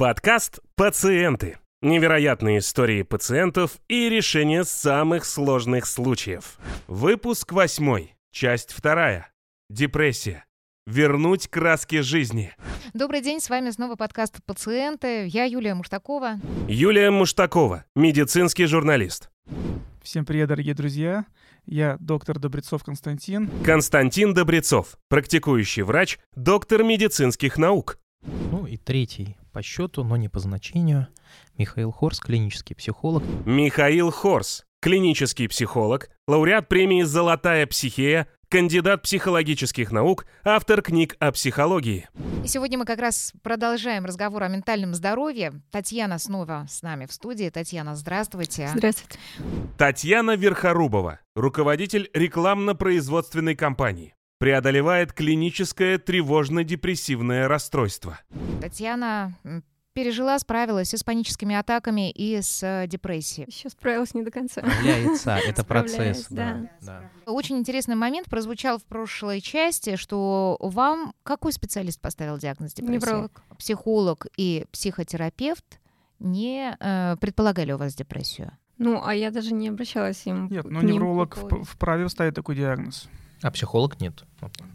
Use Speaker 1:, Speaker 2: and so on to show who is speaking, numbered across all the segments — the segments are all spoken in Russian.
Speaker 1: Подкаст «Пациенты». Невероятные истории пациентов и решения самых сложных случаев. Выпуск восьмой, часть вторая. Депрессия. Вернуть краски жизни.
Speaker 2: Добрый день, с вами снова подкаст «Пациенты». Я Юлия Муштакова.
Speaker 1: Юлия Муштакова, медицинский журналист.
Speaker 3: Всем привет, дорогие друзья. Я доктор Добрецов Константин.
Speaker 1: Константин Добрецов, практикующий врач, доктор медицинских наук.
Speaker 4: Ну и третий по счету, но не по значению. Михаил Хорс, клинический психолог.
Speaker 1: Михаил Хорс, клинический психолог, лауреат премии «Золотая психея», кандидат психологических наук, автор книг о психологии.
Speaker 2: И сегодня мы как раз продолжаем разговор о ментальном здоровье. Татьяна снова с нами в студии. Татьяна, здравствуйте.
Speaker 5: Здравствуйте.
Speaker 1: Татьяна Верхорубова, руководитель рекламно-производственной компании преодолевает клиническое тревожно-депрессивное расстройство.
Speaker 2: Татьяна пережила, справилась и с паническими атаками, и с э, депрессией.
Speaker 5: Еще справилась не до конца.
Speaker 4: Справляется, это процесс.
Speaker 5: да.
Speaker 4: да.
Speaker 2: Очень интересный момент прозвучал в прошлой части, что вам какой специалист поставил диагноз депрессии?
Speaker 5: Невролог.
Speaker 2: Психолог и психотерапевт не э, предполагали у вас депрессию?
Speaker 5: Ну, а я даже не обращалась им.
Speaker 3: Нет, но
Speaker 5: ним
Speaker 3: невролог вправе ставить такой диагноз.
Speaker 4: А психолог нет.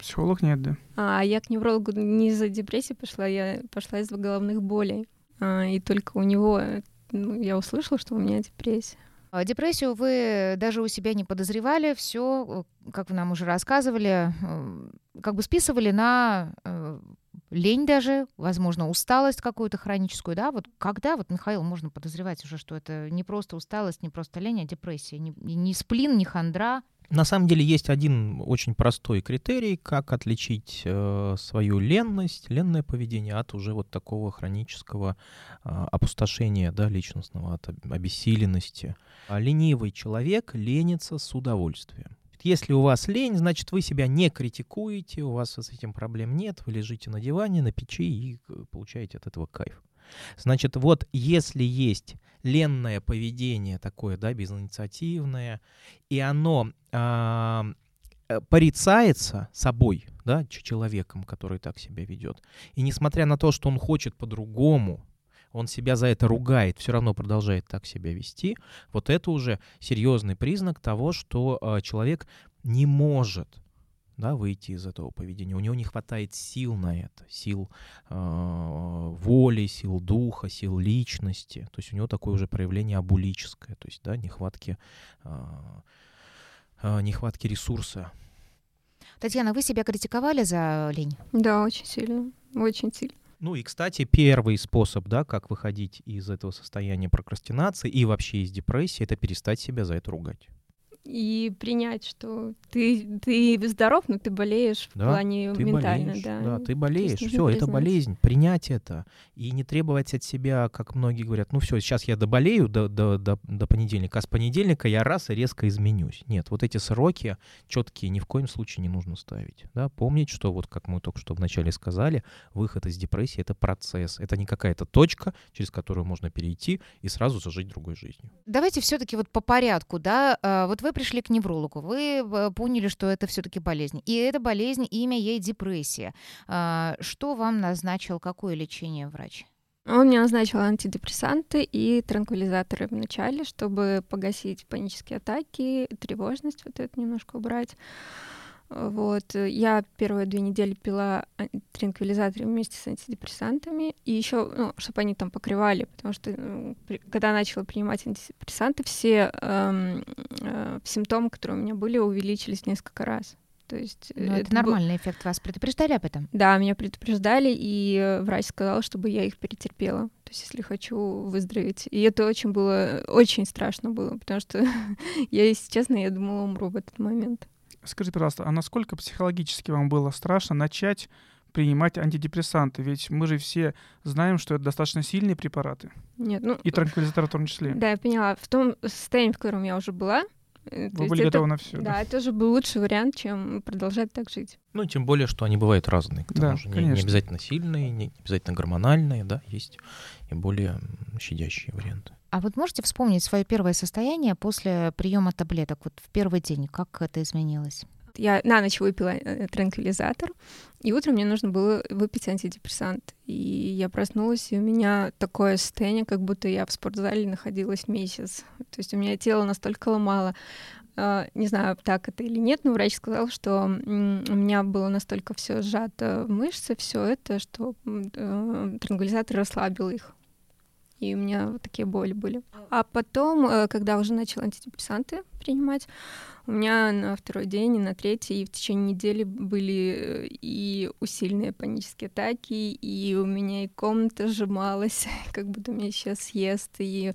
Speaker 3: Психолог нет, да.
Speaker 5: А я к неврологу не из-за депрессии пошла, я пошла из-за головных болей. А, и только у него э, ну, я услышала, что у меня депрессия.
Speaker 2: А Депрессию вы даже у себя не подозревали, все, как вы нам уже рассказывали, э, как бы списывали на э, лень даже, возможно, усталость какую-то хроническую, да? Вот когда, вот, Михаил, можно подозревать уже, что это не просто усталость, не просто лень, а депрессия, не, не сплин, не хандра.
Speaker 4: На самом деле есть один очень простой критерий, как отличить э, свою ленность, ленное поведение от уже вот такого хронического э, опустошения да, личностного, от об- обессиленности. А ленивый человек ленится с удовольствием. Если у вас лень, значит, вы себя не критикуете, у вас с этим проблем нет, вы лежите на диване, на печи и э, получаете от этого кайф. Значит, вот если есть ленное поведение такое, да, безинициативное, и оно а, э, порицается собой, да, человеком, который так себя ведет, и несмотря на то, что он хочет по-другому, он себя за это ругает, все равно продолжает так себя вести, вот это уже серьезный признак того, что а, человек не может да, выйти из этого поведения. У него не хватает сил на это, сил э, воли, сил духа, сил личности. То есть у него такое уже проявление абулическое, то есть да, нехватки, э, э, нехватки ресурса.
Speaker 2: Татьяна, вы себя критиковали за лень?
Speaker 5: Да, очень сильно. Очень сильно.
Speaker 4: Ну и, кстати, первый способ, да, как выходить из этого состояния прокрастинации и вообще из депрессии, это перестать себя за это ругать.
Speaker 5: И принять, что ты, ты здоров, но ты болеешь в
Speaker 4: Да,
Speaker 5: плане
Speaker 4: Ты
Speaker 5: ментально,
Speaker 4: болеешь,
Speaker 5: да.
Speaker 4: да, ты болеешь, все, это болезнь, принять это и не требовать от себя, как многие говорят, ну все, сейчас я доболею до, до, до, до понедельника, а с понедельника я раз и резко изменюсь. Нет, вот эти сроки четкие ни в коем случае не нужно ставить. Да? Помнить, что вот как мы только что вначале сказали, выход из депрессии — это процесс, это не какая-то точка, через которую можно перейти и сразу зажить другой жизнью.
Speaker 2: Давайте все-таки вот по порядку, да. А, Вот вы пришли к неврологу, вы э, поняли, что это все-таки болезнь. И эта болезнь, имя ей депрессия. А, Что вам назначил, какое лечение врач?
Speaker 5: Он мне назначил антидепрессанты и транквилизаторы вначале, чтобы погасить панические атаки, тревожность вот это немножко убрать. Вот. Я первые две недели пила ан- транквилизаторы вместе с антидепрессантами. И еще, ну, чтобы они там покрывали, потому что ну, при- когда начала принимать антидепрессанты, все эм, э, симптомы, которые у меня были, увеличились несколько раз. То есть
Speaker 2: Ну, это,
Speaker 5: был-
Speaker 2: нормальный эффект. Вас предупреждали об этом?
Speaker 5: да, меня предупреждали, и э, врач сказал, чтобы я их перетерпела. То есть, если хочу выздороветь. И это очень было, очень страшно было, потому что я, если честно, я думала, умру в этот момент.
Speaker 3: Скажите, пожалуйста, а насколько психологически вам было страшно начать принимать антидепрессанты? Ведь мы же все знаем, что это достаточно сильные препараты.
Speaker 5: Нет, ну,
Speaker 3: И транквилизаторы в том числе.
Speaker 5: да, я поняла. В том состоянии, в котором я уже была, э, то
Speaker 3: Вы
Speaker 5: есть
Speaker 3: были
Speaker 5: это-
Speaker 3: готовы на все.
Speaker 5: Да, это уже был лучший вариант, чем продолжать так жить.
Speaker 4: Ну, тем более, что они бывают разные. К тому
Speaker 3: Да,
Speaker 4: же не, не
Speaker 3: конечно.
Speaker 4: обязательно сильные, не обязательно гормональные, да, есть и более щадящие варианты.
Speaker 2: А вот можете вспомнить свое первое состояние после приема таблеток, вот в первый день, как это изменилось?
Speaker 5: Я на ночь выпила э, транквилизатор, и утром мне нужно было выпить антидепрессант. И я проснулась, и у меня такое состояние, как будто я в спортзале находилась месяц. То есть у меня тело настолько ломало. А, не знаю, так это или нет, но врач сказал, что у меня было настолько все сжато в мышцы, все это, что э, транквилизатор расслабил их. И у меня вот такие боли были. А потом, э, когда уже начала антидепрессанты принимать, у меня на второй день и на третий, и в течение недели были э, и усиленные панические атаки, и у меня и комната сжималась, как будто меня сейчас съест, и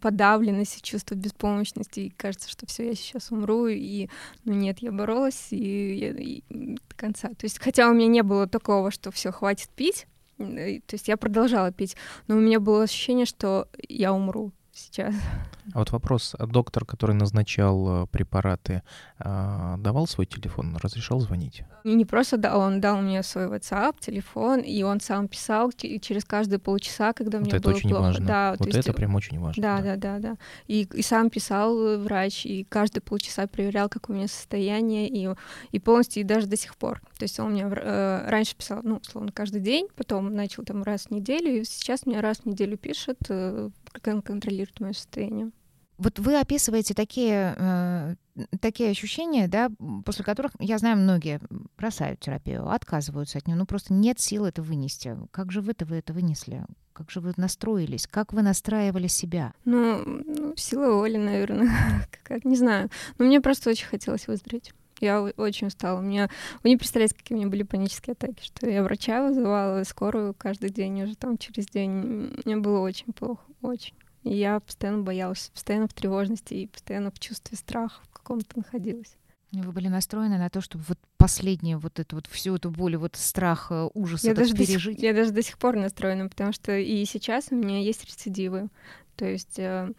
Speaker 5: подавленность и чувство беспомощности, и кажется, что все, я сейчас умру, и ну нет, я боролась и, я, и до конца. То есть, хотя у меня не было такого, что все хватит пить, то есть я продолжала пить, но у меня было ощущение, что я умру сейчас.
Speaker 4: А вот вопрос. А доктор, который назначал э, препараты, а, давал свой телефон, разрешал звонить?
Speaker 5: Не просто дал, он дал мне свой WhatsApp, телефон, и он сам писал через каждые полчаса, когда
Speaker 4: вот
Speaker 5: мне
Speaker 4: это
Speaker 5: было
Speaker 4: очень
Speaker 5: плохо.
Speaker 4: важно.
Speaker 5: Да,
Speaker 4: вот это есть, прям очень важно.
Speaker 5: Да, да, да, да. И, и сам писал э, врач, и каждые полчаса проверял, как у меня состояние, и, и полностью, и даже до сих пор. То есть он мне э, раньше писал, ну, словно каждый день, потом начал там раз в неделю, и сейчас мне раз в неделю пишет, э, как он контролирует мое состояние.
Speaker 2: Вот вы описываете такие, э, такие ощущения, да, после которых, я знаю, многие бросают терапию, отказываются от нее, ну просто нет сил это вынести. Как же вы-то вы это вынесли? Как же вы настроились? Как вы настраивали себя?
Speaker 5: Ну, ну сила воли, наверное. как, не знаю. Но мне просто очень хотелось выздороветь. Я очень устала. У меня... Вы не представляете, какие у меня были панические атаки, что я врача вызывала, скорую каждый день, уже там через день. Мне было очень плохо, очень. И я постоянно боялась, постоянно в тревожности и постоянно в чувстве страха в каком-то находилась.
Speaker 2: Вы были настроены на то, чтобы вот последнее, вот это вот всю эту боль, вот страх, э, ужас
Speaker 5: я
Speaker 2: даже
Speaker 5: пережить. Сих, я даже до сих пор настроена, потому что и сейчас у меня есть рецидивы. То есть э,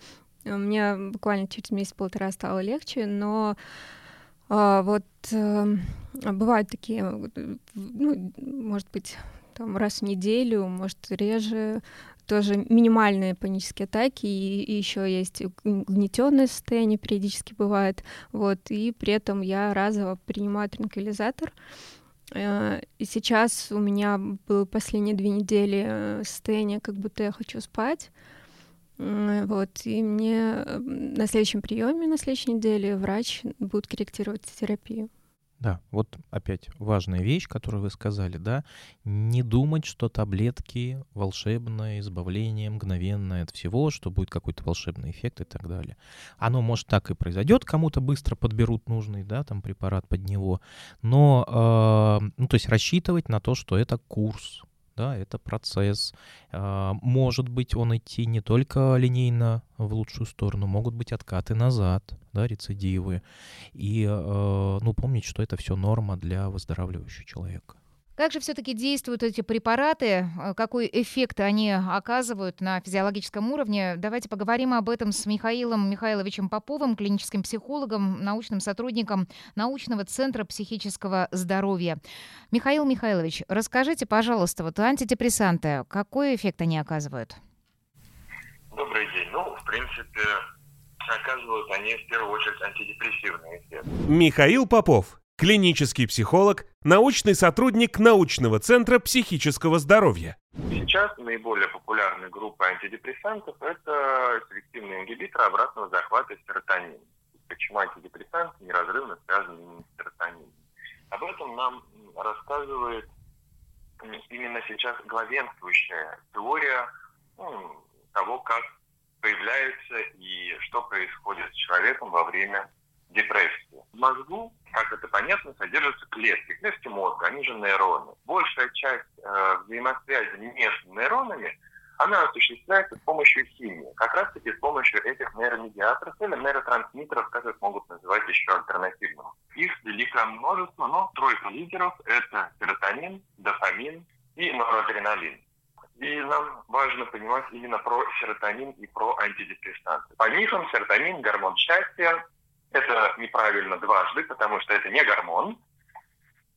Speaker 5: меня буквально через месяц-полтора стало легче, но э, вот э, бывают такие, ну, может быть, там раз в неделю, может реже тоже минимальные панические атаки, и, и еще есть угнетенное состояние периодически бывает, вот, и при этом я разово принимаю транквилизатор, э, и сейчас у меня было последние две недели э, состояние, как будто я хочу спать, вот, и мне на следующем приеме, на следующей неделе врач будет корректировать терапию.
Speaker 4: Да, вот опять важная вещь, которую вы сказали, да, не думать, что таблетки волшебное, избавление мгновенное от всего, что будет какой-то волшебный эффект и так далее. Оно может так и произойдет, кому-то быстро подберут нужный, да, там препарат под него, но, э, ну, то есть рассчитывать на то, что это курс, да, это процесс. А, может быть, он идти не только линейно в лучшую сторону, могут быть откаты назад, да, рецидивы. И, а, ну, помнить, что это все норма для выздоравливающего человека.
Speaker 2: Как же все-таки действуют эти препараты? Э, какой эффект они оказывают на физиологическом уровне? Давайте поговорим об этом с Михаилом Михайловичем Поповым, клиническим психологом, научным сотрудником научного центра психического здоровья. Михаил Михайлович, расскажите, пожалуйста, вот антидепрессанты, какой эффект они оказывают?
Speaker 6: Добрый день. Ну, в принципе, оказывают они в первую очередь антидепрессивный эффект.
Speaker 1: Михаил Попов, клинический психолог, научный сотрудник научного центра психического здоровья.
Speaker 6: Сейчас наиболее популярная группа антидепрессантов – это селективные ингибиторы обратного захвата серотонина. Почему антидепрессанты неразрывно связаны с серотонином? Об этом нам рассказывает именно сейчас главенствующая теория ну, того, как появляется и что происходит с человеком во время депрессии. В мозгу как это понятно, содержатся клетки, клетки мозга, они же нейроны. Большая часть э, взаимосвязи между нейронами, она осуществляется с помощью химии, как раз таки с помощью этих нейромедиаторов или нейротрансмиттеров, как их могут называть еще альтернативно. Их великое множество, но тройка лидеров – это серотонин, дофамин и норадреналин. И нам важно понимать именно про серотонин и про антидепрессанты. По мифам серотонин – гормон счастья, это неправильно дважды, потому что это не гормон,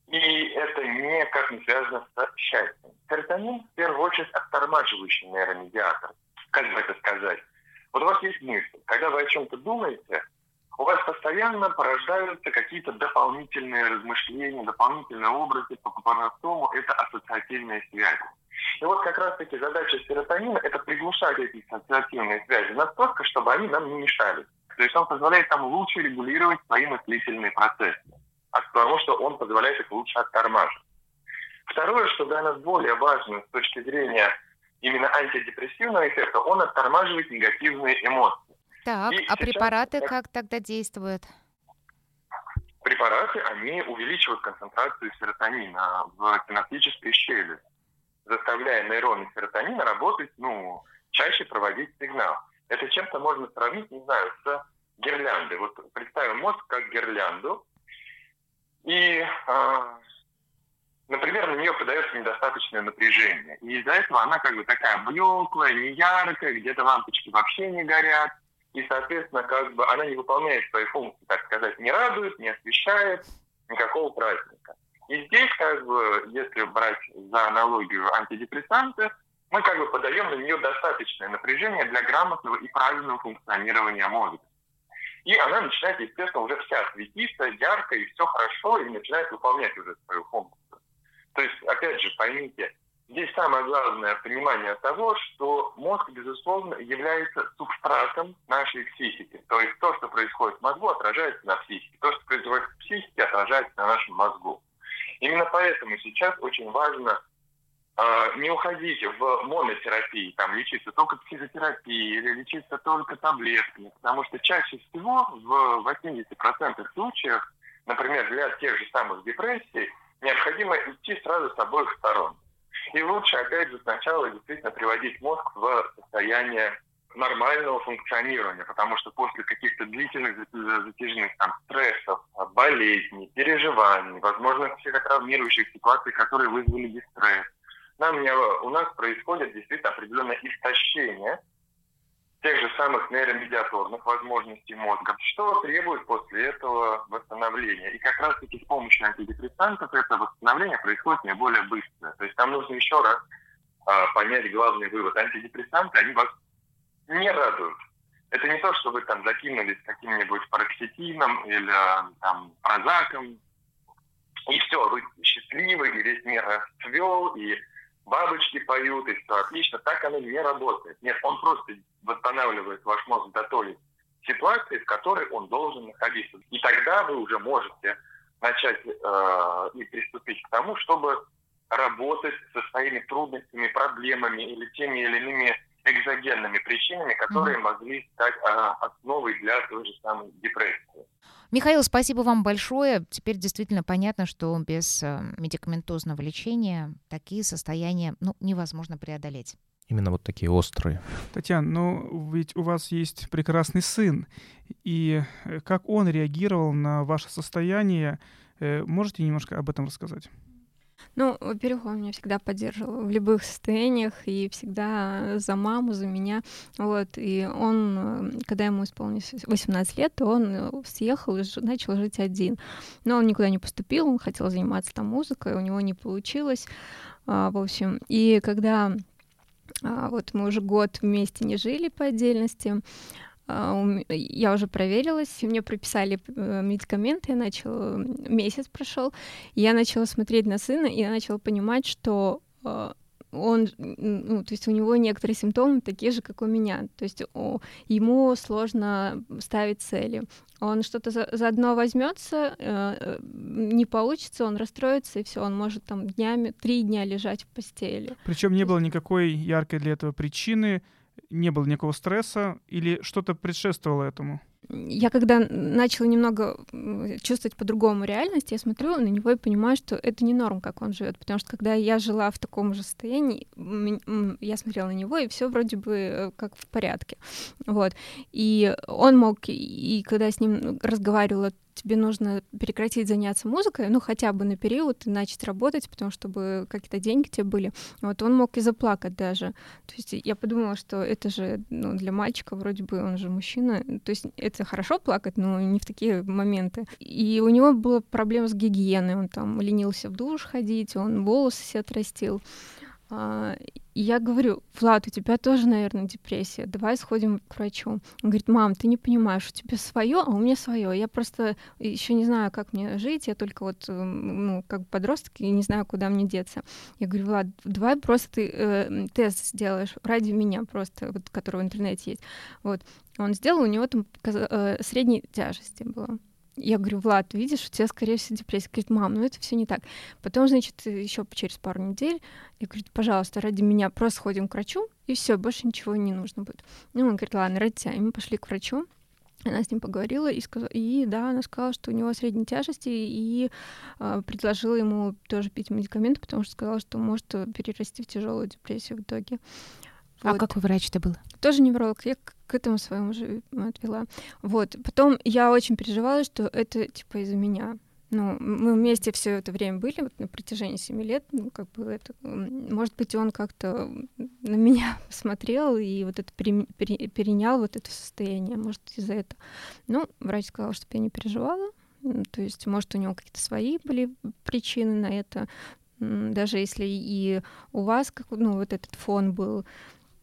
Speaker 6: и это никак не связано с счастьем. Серотонин, в первую очередь, оттормаживающий нейромедиатор. Как бы это сказать? Вот у вас есть мысль. Когда вы о чем-то думаете, у вас постоянно порождаются какие-то дополнительные размышления, дополнительные образы, по-простому это ассоциативные связи. И вот как раз-таки задача серотонина – это приглушать эти ассоциативные связи настолько, чтобы они нам не мешали. То есть он позволяет нам лучше регулировать свои мыслительные процессы, потому что он позволяет их лучше оттормаживать. Второе, что для нас более важно с точки зрения именно антидепрессивного эффекта, он оттормаживает негативные эмоции.
Speaker 2: Так, И а препараты как... как тогда действуют?
Speaker 6: Препараты, они увеличивают концентрацию серотонина в синаптической щели, заставляя нейроны серотонина работать, ну, чаще проводить сигнал. Это чем-то можно сравнить, не знаю, с гирляндой. Вот представим мозг как гирлянду, и э, например, на нее подается недостаточное напряжение. И из-за этого она как бы такая блеклая, неяркая, где-то лампочки вообще не горят. И, соответственно, как бы она не выполняет свои функции, так сказать, не радует, не освещает никакого праздника. И здесь, как бы, если брать за аналогию антидепрессанты, мы как бы подаем на нее достаточное напряжение для грамотного и правильного функционирования мозга. И она начинает, естественно, уже вся светиться, ярко, и все хорошо, и начинает выполнять уже свою функцию. То есть, опять же, поймите, здесь самое главное понимание того, что мозг, безусловно, является субстратом нашей психики. То есть то, что происходит в мозгу, отражается на психике. То, что происходит в психике, отражается на нашем мозгу. Именно поэтому сейчас очень важно не уходить в монотерапии, там, лечиться только психотерапией или лечиться только таблетками, потому что чаще всего в 80% случаев, например, для тех же самых депрессий, необходимо идти сразу с обоих сторон. И лучше, опять же, сначала действительно приводить мозг в состояние нормального функционирования, потому что после каких-то длительных затяжных там, стрессов, болезней, переживаний, возможно, психотравмирующих ситуаций, которые вызвали дистресс, нам, у нас происходит действительно определенное истощение тех же самых нейромедиаторных возможностей мозга, что требует после этого восстановления. И как раз-таки с помощью антидепрессантов это восстановление происходит наиболее быстро. То есть нам нужно еще раз а, понять главный вывод. Антидепрессанты, они вас не радуют. Это не то, что вы там закинулись каким-нибудь пароксетином или а, там прозаком, и все, вы счастливы, и весь мир расцвел, и бабочки поют, и все отлично. Так оно не работает. Нет, он просто восстанавливает ваш мозг до той ситуации, в которой он должен находиться. И тогда вы уже можете начать э, и приступить к тому, чтобы работать со своими трудностями, проблемами или теми или иными экзогенными причинами, которые mm-hmm. могли стать э, основой для той же самой депрессии.
Speaker 2: Михаил, спасибо вам большое. Теперь действительно понятно, что без э, медикаментозного лечения такие состояния ну, невозможно преодолеть.
Speaker 4: Именно вот такие острые.
Speaker 3: Татьяна, ну ведь у вас есть прекрасный сын, и э, как он реагировал на ваше состояние, э, можете немножко об этом рассказать?
Speaker 5: Ну, во-первых, он меня всегда поддерживал в любых состояниях и всегда за маму, за меня. Вот. И он, э, когда ему исполнилось 18 лет, он э, съехал и начал жить один. Но он никуда не поступил, он хотел заниматься там музыкой, у него не получилось. А, в общем, и когда а, вот мы уже год вместе не жили по отдельности, я уже проверилась, мне прописали э, медикаменты, я начала, месяц прошел, я начала смотреть на сына, и я начала понимать, что а, он, ну, то есть у него некоторые симптомы такие же, как у меня. То есть о, ему сложно ставить цели. Он что-то за, заодно возьмется, э, э, не получится, он расстроится, и все, он может там днями, три дня лежать в постели.
Speaker 3: Причем не было никакой яркой для этого причины не было никакого стресса или что-то предшествовало этому?
Speaker 5: Я когда начала немного чувствовать по-другому реальность, я смотрю на него и понимаю, что это не норм, как он живет, потому что когда я жила в таком же состоянии, я смотрела на него и все вроде бы э, как в порядке, вот. И он мог, и когда я с ним разговаривала тебе нужно прекратить заняться музыкой, ну, хотя бы на период, и начать работать, потому что чтобы какие-то деньги тебе были. Вот он мог и заплакать даже. То есть я подумала, что это же ну, для мальчика, вроде бы он же мужчина. То есть это хорошо плакать, но не в такие моменты. И у него была проблема с гигиеной. Он там ленился в душ ходить, он волосы себе отрастил. А, я говорю, Влад, у тебя тоже, наверное, депрессия, давай сходим к врачу. Он говорит, мам, ты не понимаешь, у тебя свое, а у меня свое. Я просто еще не знаю, как мне жить, я только вот, ну, как подросток, и не знаю, куда мне деться. Я говорю, Влад, давай просто ты э, тест сделаешь ради меня просто, вот, который в интернете есть. Вот. Он сделал, у него там э, средней тяжести было. Я говорю, Влад, видишь, у тебя, скорее всего, депрессия. Говорит, мам, ну это все не так. Потом, значит, еще через пару недель я говорю, пожалуйста, ради меня просто сходим к врачу, и все, больше ничего не нужно будет. Ну, он говорит, ладно, ради тебя. И мы пошли к врачу. Она с ним поговорила и сказала, и да, она сказала, что у него средней тяжести, и э, предложила ему тоже пить медикаменты, потому что сказала, что может перерасти в тяжелую депрессию в итоге.
Speaker 2: А вот. Какой врач это был?
Speaker 5: Тоже невролог. Я к этому своему же отвела. Вот. Потом я очень переживала, что это типа из-за меня. Ну, мы вместе все это время были, вот на протяжении семи лет, ну, как бы это, может быть, он как-то на меня смотрел и вот это пере, пере, перенял вот это состояние, может, из-за этого. Ну, врач сказал, чтобы я не переживала, то есть, может, у него какие-то свои были причины на это, даже если и у вас, как, ну, вот этот фон был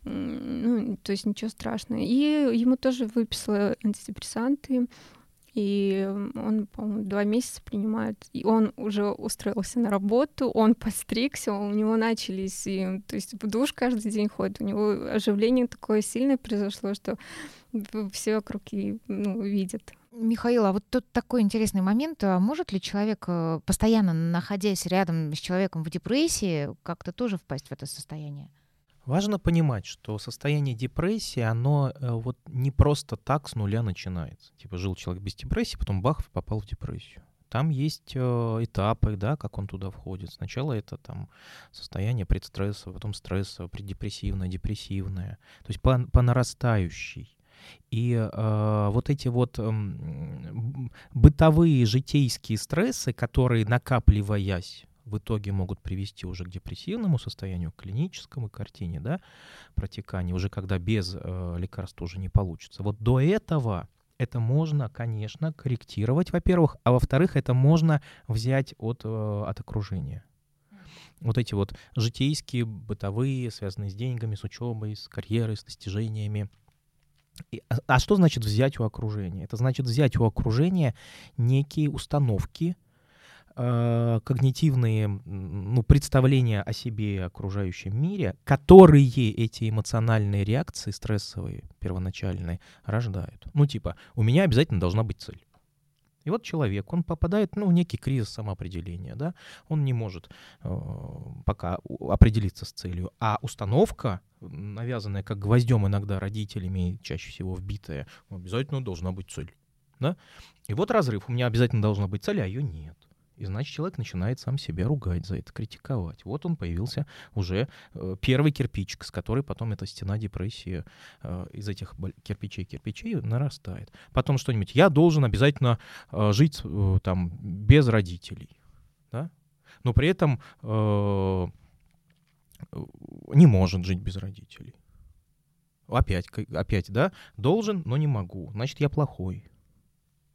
Speaker 5: ну, то есть ничего страшного. И ему тоже выписала антидепрессанты, и он, по-моему, два месяца принимает. И он уже устроился на работу, он постригся, у него начались, и, то есть в душ каждый день ходит, у него оживление такое сильное произошло, что все вокруг ну, видят.
Speaker 2: Михаил, а вот тут такой интересный момент. А может ли человек, э, постоянно находясь рядом с человеком в депрессии, как-то тоже впасть в это состояние?
Speaker 4: Важно понимать, что состояние депрессии, оно э, вот не просто так с нуля начинается. Типа жил человек без депрессии, потом бах, попал в депрессию. Там есть э, этапы, да, как он туда входит. Сначала это там состояние предстресса, потом стресса, преддепрессивное, депрессивное. То есть по, по нарастающей. И э, вот эти вот э, бытовые житейские стрессы, которые накапливаясь в итоге могут привести уже к депрессивному состоянию, к клиническому картине, да, протекания, уже когда без э, лекарств уже не получится. Вот до этого это можно, конечно, корректировать, во-первых, а во-вторых, это можно взять от, э, от окружения. Вот эти вот житейские, бытовые, связанные с деньгами, с учебой, с карьерой, с достижениями. И, а, а что значит взять у окружения? Это значит взять у окружения некие установки, когнитивные ну, представления о себе и окружающем мире, которые эти эмоциональные реакции стрессовые, первоначальные, рождают. Ну, типа, у меня обязательно должна быть цель. И вот человек, он попадает ну, в некий кризис самоопределения, да, он не может э, пока определиться с целью. А установка, навязанная как гвоздем иногда родителями, чаще всего вбитая, обязательно должна быть цель. Да? И вот разрыв, у меня обязательно должна быть цель, а ее нет. И значит, человек начинает сам себя ругать за это, критиковать. Вот он появился уже э, первый кирпичик, с которой потом эта стена депрессии э, из этих кирпичей-кирпичей нарастает. Потом что-нибудь. Я должен обязательно э, жить э, там без родителей. Да? Но при этом э, не может жить без родителей. Опять, опять, да, должен, но не могу. Значит, я плохой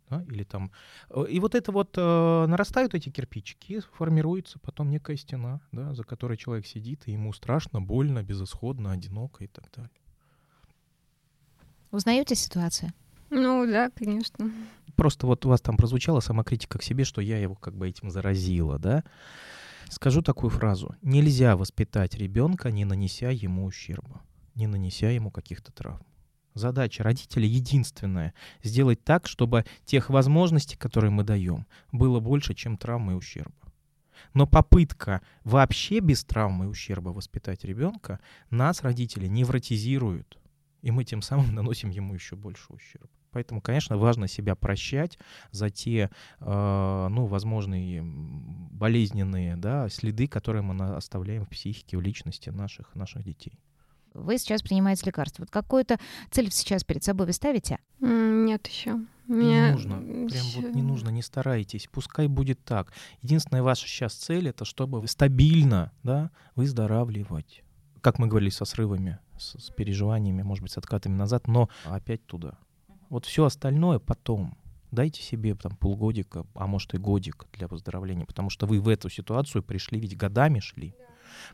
Speaker 4: да, или там... Э, и вот это вот э, нарастают эти кирпичики, формируется потом некая стена, да, за которой человек сидит, и ему страшно, больно, безысходно, одиноко и так далее.
Speaker 2: Узнаете ситуацию?
Speaker 5: Ну да, конечно.
Speaker 4: Просто вот у вас там прозвучала самокритика к себе, что я его как бы этим заразила, да? Скажу такую фразу. Нельзя воспитать ребенка, не нанеся ему ущерба, не нанеся ему каких-то травм задача родителя единственная — сделать так, чтобы тех возможностей, которые мы даем, было больше, чем травмы и ущерба. Но попытка вообще без травмы и ущерба воспитать ребенка нас, родители, невротизируют, и мы тем самым наносим ему еще больше ущерба. Поэтому, конечно, важно себя прощать за те, э, ну, возможные болезненные да, следы, которые мы оставляем в психике, в личности наших, наших детей
Speaker 2: вы сейчас принимаете лекарства. Вот какую-то цель сейчас перед собой вы ставите?
Speaker 5: Нет еще.
Speaker 4: Мне... Не нужно, прям вот не нужно, не старайтесь, пускай будет так. Единственная ваша сейчас цель это чтобы вы стабильно, да, выздоравливать. Как мы говорили со срывами, с, с переживаниями, может быть, с откатами назад, но опять туда. Вот все остальное потом. Дайте себе там полгодика, а может и годик для выздоровления, потому что вы в эту ситуацию пришли, ведь годами шли.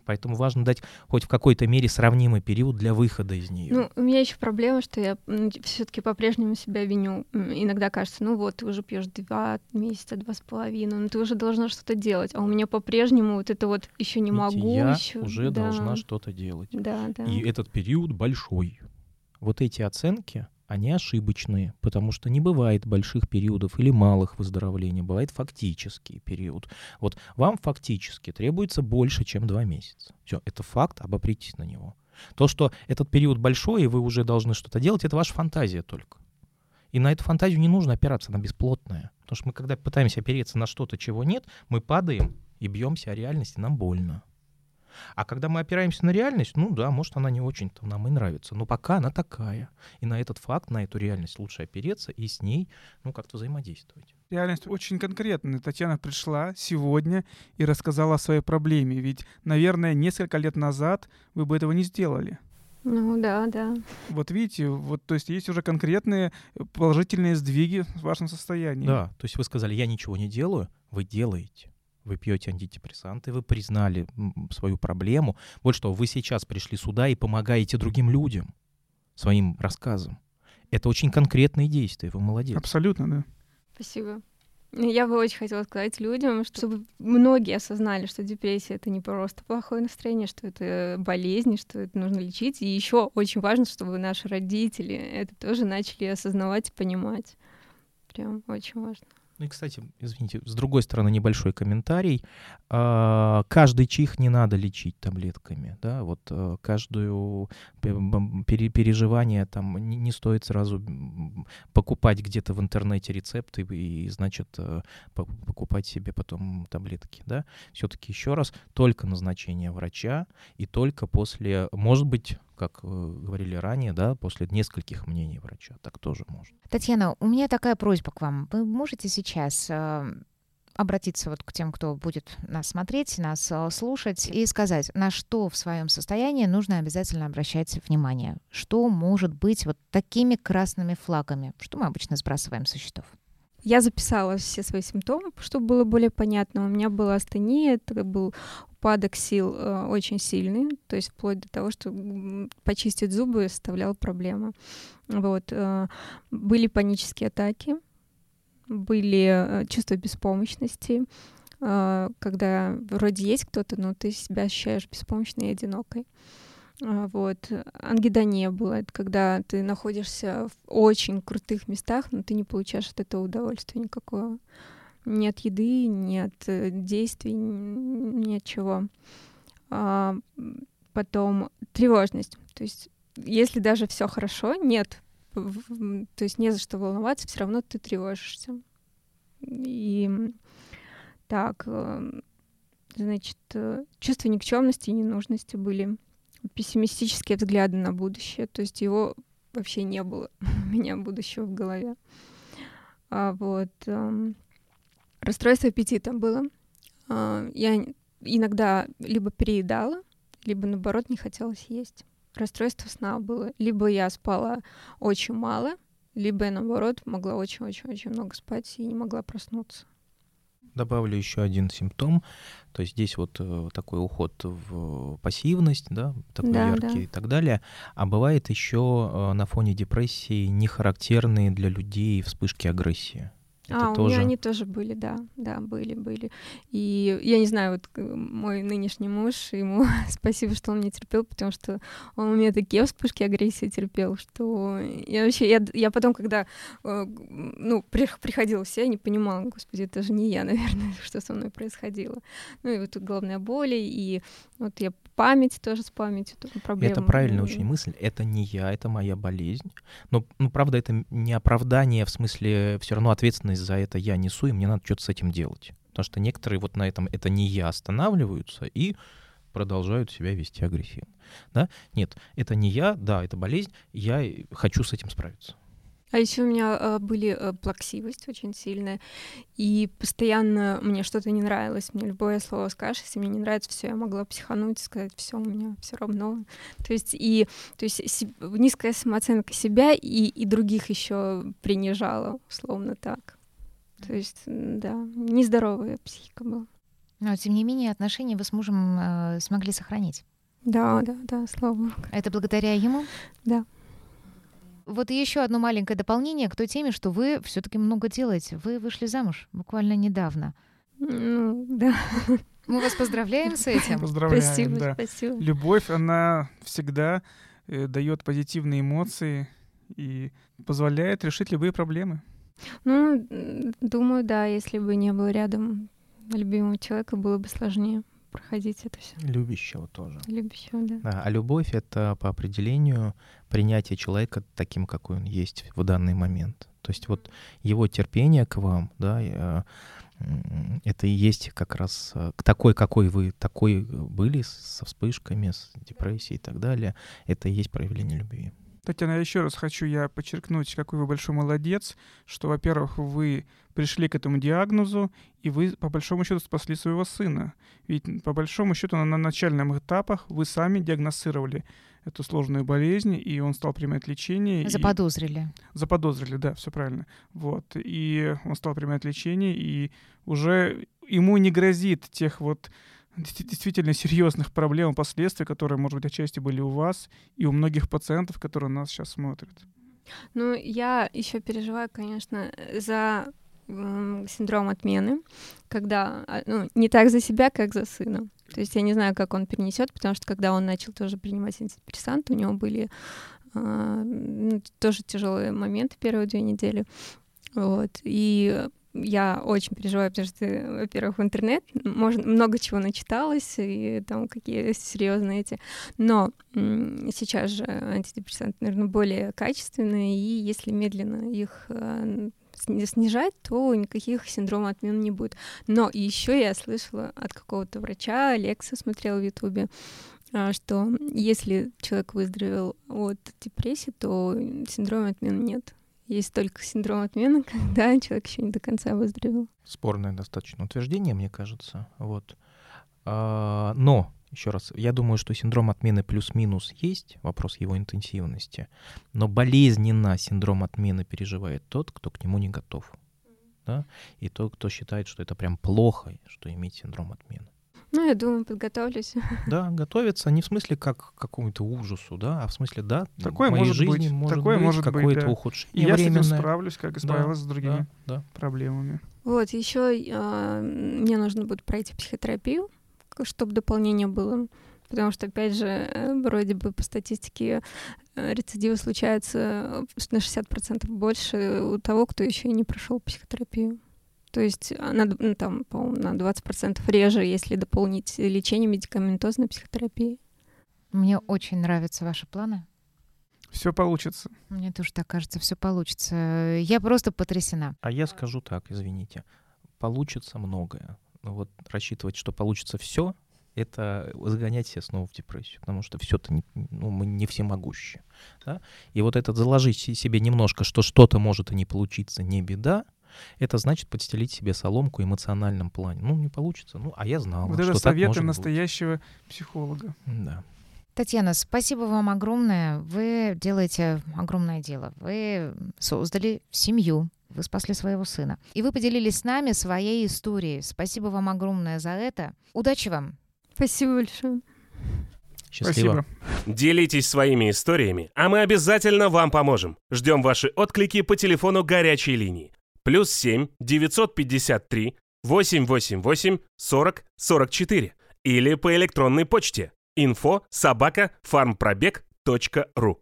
Speaker 4: Поэтому важно дать хоть в какой-то мере сравнимый период для выхода из нее.
Speaker 5: Ну, у меня еще проблема, что я все-таки по-прежнему себя виню. Иногда кажется, ну вот, ты уже пьешь два месяца, два с половиной, ну ты уже должна что-то делать. А у меня по-прежнему вот это вот еще не могу.
Speaker 4: Я
Speaker 5: еще,
Speaker 4: уже
Speaker 5: да.
Speaker 4: должна что-то делать.
Speaker 5: Да, да.
Speaker 4: И этот период большой. Вот эти оценки, они ошибочные, потому что не бывает больших периодов или малых выздоровлений, бывает фактический период. Вот вам фактически требуется больше, чем два месяца. Все, это факт, обопритесь на него. То, что этот период большой, и вы уже должны что-то делать, это ваша фантазия только. И на эту фантазию не нужно опираться, она бесплотная. Потому что мы, когда пытаемся опереться на что-то, чего нет, мы падаем и бьемся о реальности, нам больно. А когда мы опираемся на реальность, ну да, может, она не очень-то нам и нравится, но пока она такая. И на этот факт, на эту реальность лучше опереться и с ней, ну, как-то взаимодействовать.
Speaker 3: Реальность очень конкретная. Татьяна пришла сегодня и рассказала о своей проблеме. Ведь, наверное, несколько лет назад вы бы этого не сделали.
Speaker 5: Ну да, да.
Speaker 3: Вот видите, вот то есть есть уже конкретные положительные сдвиги в вашем состоянии.
Speaker 4: Да, то есть вы сказали, я ничего не делаю, вы делаете вы пьете антидепрессанты, вы признали свою проблему. Вот что, вы сейчас пришли сюда и помогаете другим людям своим рассказом. Это очень конкретные действия, вы молодец.
Speaker 3: Абсолютно, да.
Speaker 5: Спасибо. Я бы очень хотела сказать людям, чтобы многие осознали, что депрессия это не просто плохое настроение, что это болезнь, что это нужно лечить. И еще очень важно, чтобы наши родители это тоже начали осознавать и понимать. Прям очень важно.
Speaker 4: Ну и, кстати, извините, с другой стороны небольшой комментарий. А, каждый чих не надо лечить таблетками, да, вот э, каждую переживание там не стоит сразу покупать где-то в интернете рецепты и, значит, э, покупать себе потом таблетки, да. Все-таки еще раз, только назначение врача и только после, может быть, как э, говорили ранее, да, после нескольких мнений врача. Так тоже можно.
Speaker 2: Татьяна, у меня такая просьба к вам. Вы можете сейчас э, обратиться вот к тем, кто будет нас смотреть, нас э, слушать, и сказать, на что в своем состоянии нужно обязательно обращать внимание. Что может быть вот такими красными флагами, что мы обычно сбрасываем со счетов?
Speaker 5: Я записала все свои симптомы, чтобы было более понятно. У меня была астения, это был упадок сил э, очень сильный, то есть вплоть до того, что почистить зубы составляла проблема. Вот. Э, были панические атаки, были э, чувства беспомощности, э, когда вроде есть кто-то, но ты себя ощущаешь беспомощной и одинокой. А, вот. Ангидония была, это когда ты находишься в очень крутых местах, но ты не получаешь от этого удовольствия никакого. Нет еды, нет э, действий, нет чего. А, потом тревожность. То есть, если даже все хорошо, нет, то есть не за что волноваться, все равно ты тревожишься. И так, э, значит, э, чувство никчемности и ненужности были пессимистические взгляды на будущее, то есть его вообще не было у меня будущего в голове. А вот эм, расстройство аппетита было. А, я иногда либо переедала, либо наоборот не хотелось есть. Расстройство сна было. Либо я спала очень мало, либо я наоборот могла очень-очень-очень много спать и не могла проснуться.
Speaker 4: Добавлю еще один симптом. То есть здесь вот э, такой уход в пассивность, да, такой да, яркий да. и так далее. А бывает еще э, на фоне депрессии нехарактерные для людей вспышки агрессии.
Speaker 5: Это а, тоже... у меня они тоже были, да, да, были, были. И я не знаю, вот э, мой нынешний муж, ему спасибо, что он не терпел, потому что он у меня такие вспышки агрессии терпел, что я вообще, я, я потом, когда, э, ну, приходила все, я не понимала, господи, это же не я, наверное, что со мной происходило. Ну и вот головная боль, и вот я память тоже с памятью проблема.
Speaker 4: Это правильная очень мысль. Это не я, это моя болезнь. Но, ну, правда, это не оправдание, в смысле, все равно ответственность за это я несу, и мне надо что-то с этим делать. Потому что некоторые вот на этом это не я останавливаются и продолжают себя вести агрессивно. Да? Нет, это не я, да, это болезнь, я хочу с этим справиться.
Speaker 5: А еще у меня э, были э, плаксивость очень сильная, и постоянно мне что-то не нравилось. Мне любое слово скажешь, если мне не нравится, все, я могла психануть, сказать, все, у меня все равно. То есть и то есть си- низкая самооценка себя и, и других еще принижала, условно так. То есть, да, нездоровая психика была.
Speaker 2: Но, тем не менее, отношения вы с мужем э, смогли сохранить.
Speaker 5: Да, да, да, слава богу.
Speaker 2: Это благодаря ему?
Speaker 5: Да.
Speaker 2: Вот еще одно маленькое дополнение к той теме, что вы все-таки много делаете. Вы вышли замуж буквально недавно.
Speaker 5: Ну, да.
Speaker 2: Мы вас поздравляем с этим.
Speaker 3: Поздравляем,
Speaker 5: Спасибо,
Speaker 3: да.
Speaker 5: спасибо.
Speaker 3: Любовь, она всегда э, дает позитивные эмоции и позволяет решить любые проблемы.
Speaker 5: Ну, думаю, да, если бы не было рядом любимого человека, было бы сложнее проходить это все.
Speaker 4: Любящего тоже.
Speaker 5: Любящего, да.
Speaker 4: Да, а любовь — это по определению принятие человека таким, какой он есть в данный момент. То есть вот его терпение к вам, да, э, это и есть как раз э, к такой, какой вы такой были, с- со вспышками, с депрессией и так далее. Это и есть проявление любви.
Speaker 3: Татьяна, еще раз хочу я подчеркнуть, какой вы большой молодец, что, во-первых, вы пришли к этому диагнозу, и вы, по большому счету, спасли своего сына. Ведь, по большому счету, на, на начальных этапах вы сами диагностировали эту сложную болезнь, и он стал принимать лечение. и-
Speaker 2: Заподозрили.
Speaker 3: Заподозрили, да, все правильно. Вот. И он стал принимать лечение, и уже ему не грозит тех вот действительно серьезных проблем и последствий, которые, может быть, отчасти были у вас и у многих пациентов, которые нас сейчас смотрят.
Speaker 5: Ну, я еще переживаю, конечно, за синдром отмены, когда, а, ну, не так за себя, как за сына. То есть я не знаю, как он перенесет, потому что когда он начал тоже принимать антидепрессанты, у него были ну, тоже тяжелые моменты первые две недели. Вот. И я очень переживаю, потому что, во-первых, в интернет можно, много чего начиталось, и там какие серьезные эти. Но сейчас же антидепрессанты, наверное, более качественные, и если медленно их э, сни- снижать, то никаких синдромов отмены не будет. Но еще я слышала от какого-то врача, лекцию смотрела в Ютубе, а, что если человек выздоровел от депрессии, то синдрома отмены нет. Есть только синдром отмены, когда человек еще не до конца выздоровел.
Speaker 4: Спорное достаточно утверждение, мне кажется. Вот. А, но, еще раз, я думаю, что синдром отмены плюс-минус есть, вопрос его интенсивности, но болезненно синдром отмены переживает тот, кто к нему не готов. Да? И тот, кто считает, что это прям плохо, что иметь синдром отмены.
Speaker 5: Ну, я думаю, подготовлюсь.
Speaker 4: Да, готовиться не в смысле как к какому-то ужасу, да, а в смысле, да,
Speaker 3: Такое
Speaker 4: в моей
Speaker 3: может
Speaker 4: жизни
Speaker 3: быть,
Speaker 4: может
Speaker 3: такое
Speaker 4: быть
Speaker 3: может быть,
Speaker 4: какое-то
Speaker 3: да. И
Speaker 4: ухудшение
Speaker 3: я с этим
Speaker 4: временное.
Speaker 3: справлюсь, как и
Speaker 4: Да,
Speaker 3: справилась с другими
Speaker 4: да, да.
Speaker 3: проблемами.
Speaker 5: Вот, еще мне нужно будет пройти психотерапию, чтобы дополнение было. Потому что, опять же, э, вроде бы по статистике э, рецидивы случаются на 60% больше у того, кто еще и не прошел психотерапию. То есть она, д- ну, там, по-моему, на 20% реже, если дополнить лечение медикаментозной психотерапией.
Speaker 2: Мне очень нравятся ваши планы.
Speaker 3: Все получится.
Speaker 2: Мне тоже так кажется, все получится. Я просто потрясена.
Speaker 4: А я скажу так, извините, получится многое. Но вот рассчитывать, что получится все, это загонять себя снова в депрессию, потому что все-то ну, мы не всемогущие. Да? И вот этот заложить се- себе немножко, что что-то может и не получиться, не беда, это значит подстелить себе соломку в эмоциональном плане. Ну, не получится. Ну, а я знал,
Speaker 3: вот
Speaker 4: что
Speaker 3: это
Speaker 4: так
Speaker 3: советы
Speaker 4: может быть.
Speaker 3: настоящего психолога.
Speaker 4: Да.
Speaker 2: Татьяна, спасибо вам огромное. Вы делаете огромное дело. Вы создали семью, вы спасли своего сына. И вы поделились с нами своей историей. Спасибо вам огромное за это. Удачи вам.
Speaker 5: Спасибо большое.
Speaker 4: Счастливо.
Speaker 3: Спасибо.
Speaker 1: Делитесь своими историями, а мы обязательно вам поможем. Ждем ваши отклики по телефону горячей линии. Плюс 7 953 888 40 44 или по электронной почте info собака farmprobег.ру.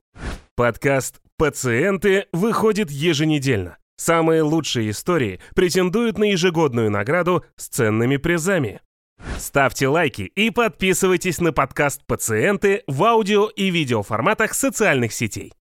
Speaker 1: Подкаст «Пациенты» выходит еженедельно. Самые лучшие истории претендуют на ежегодную награду с ценными призами. Ставьте лайки и подписывайтесь на подкаст «Пациенты» в аудио и видеоформатах социальных сетей.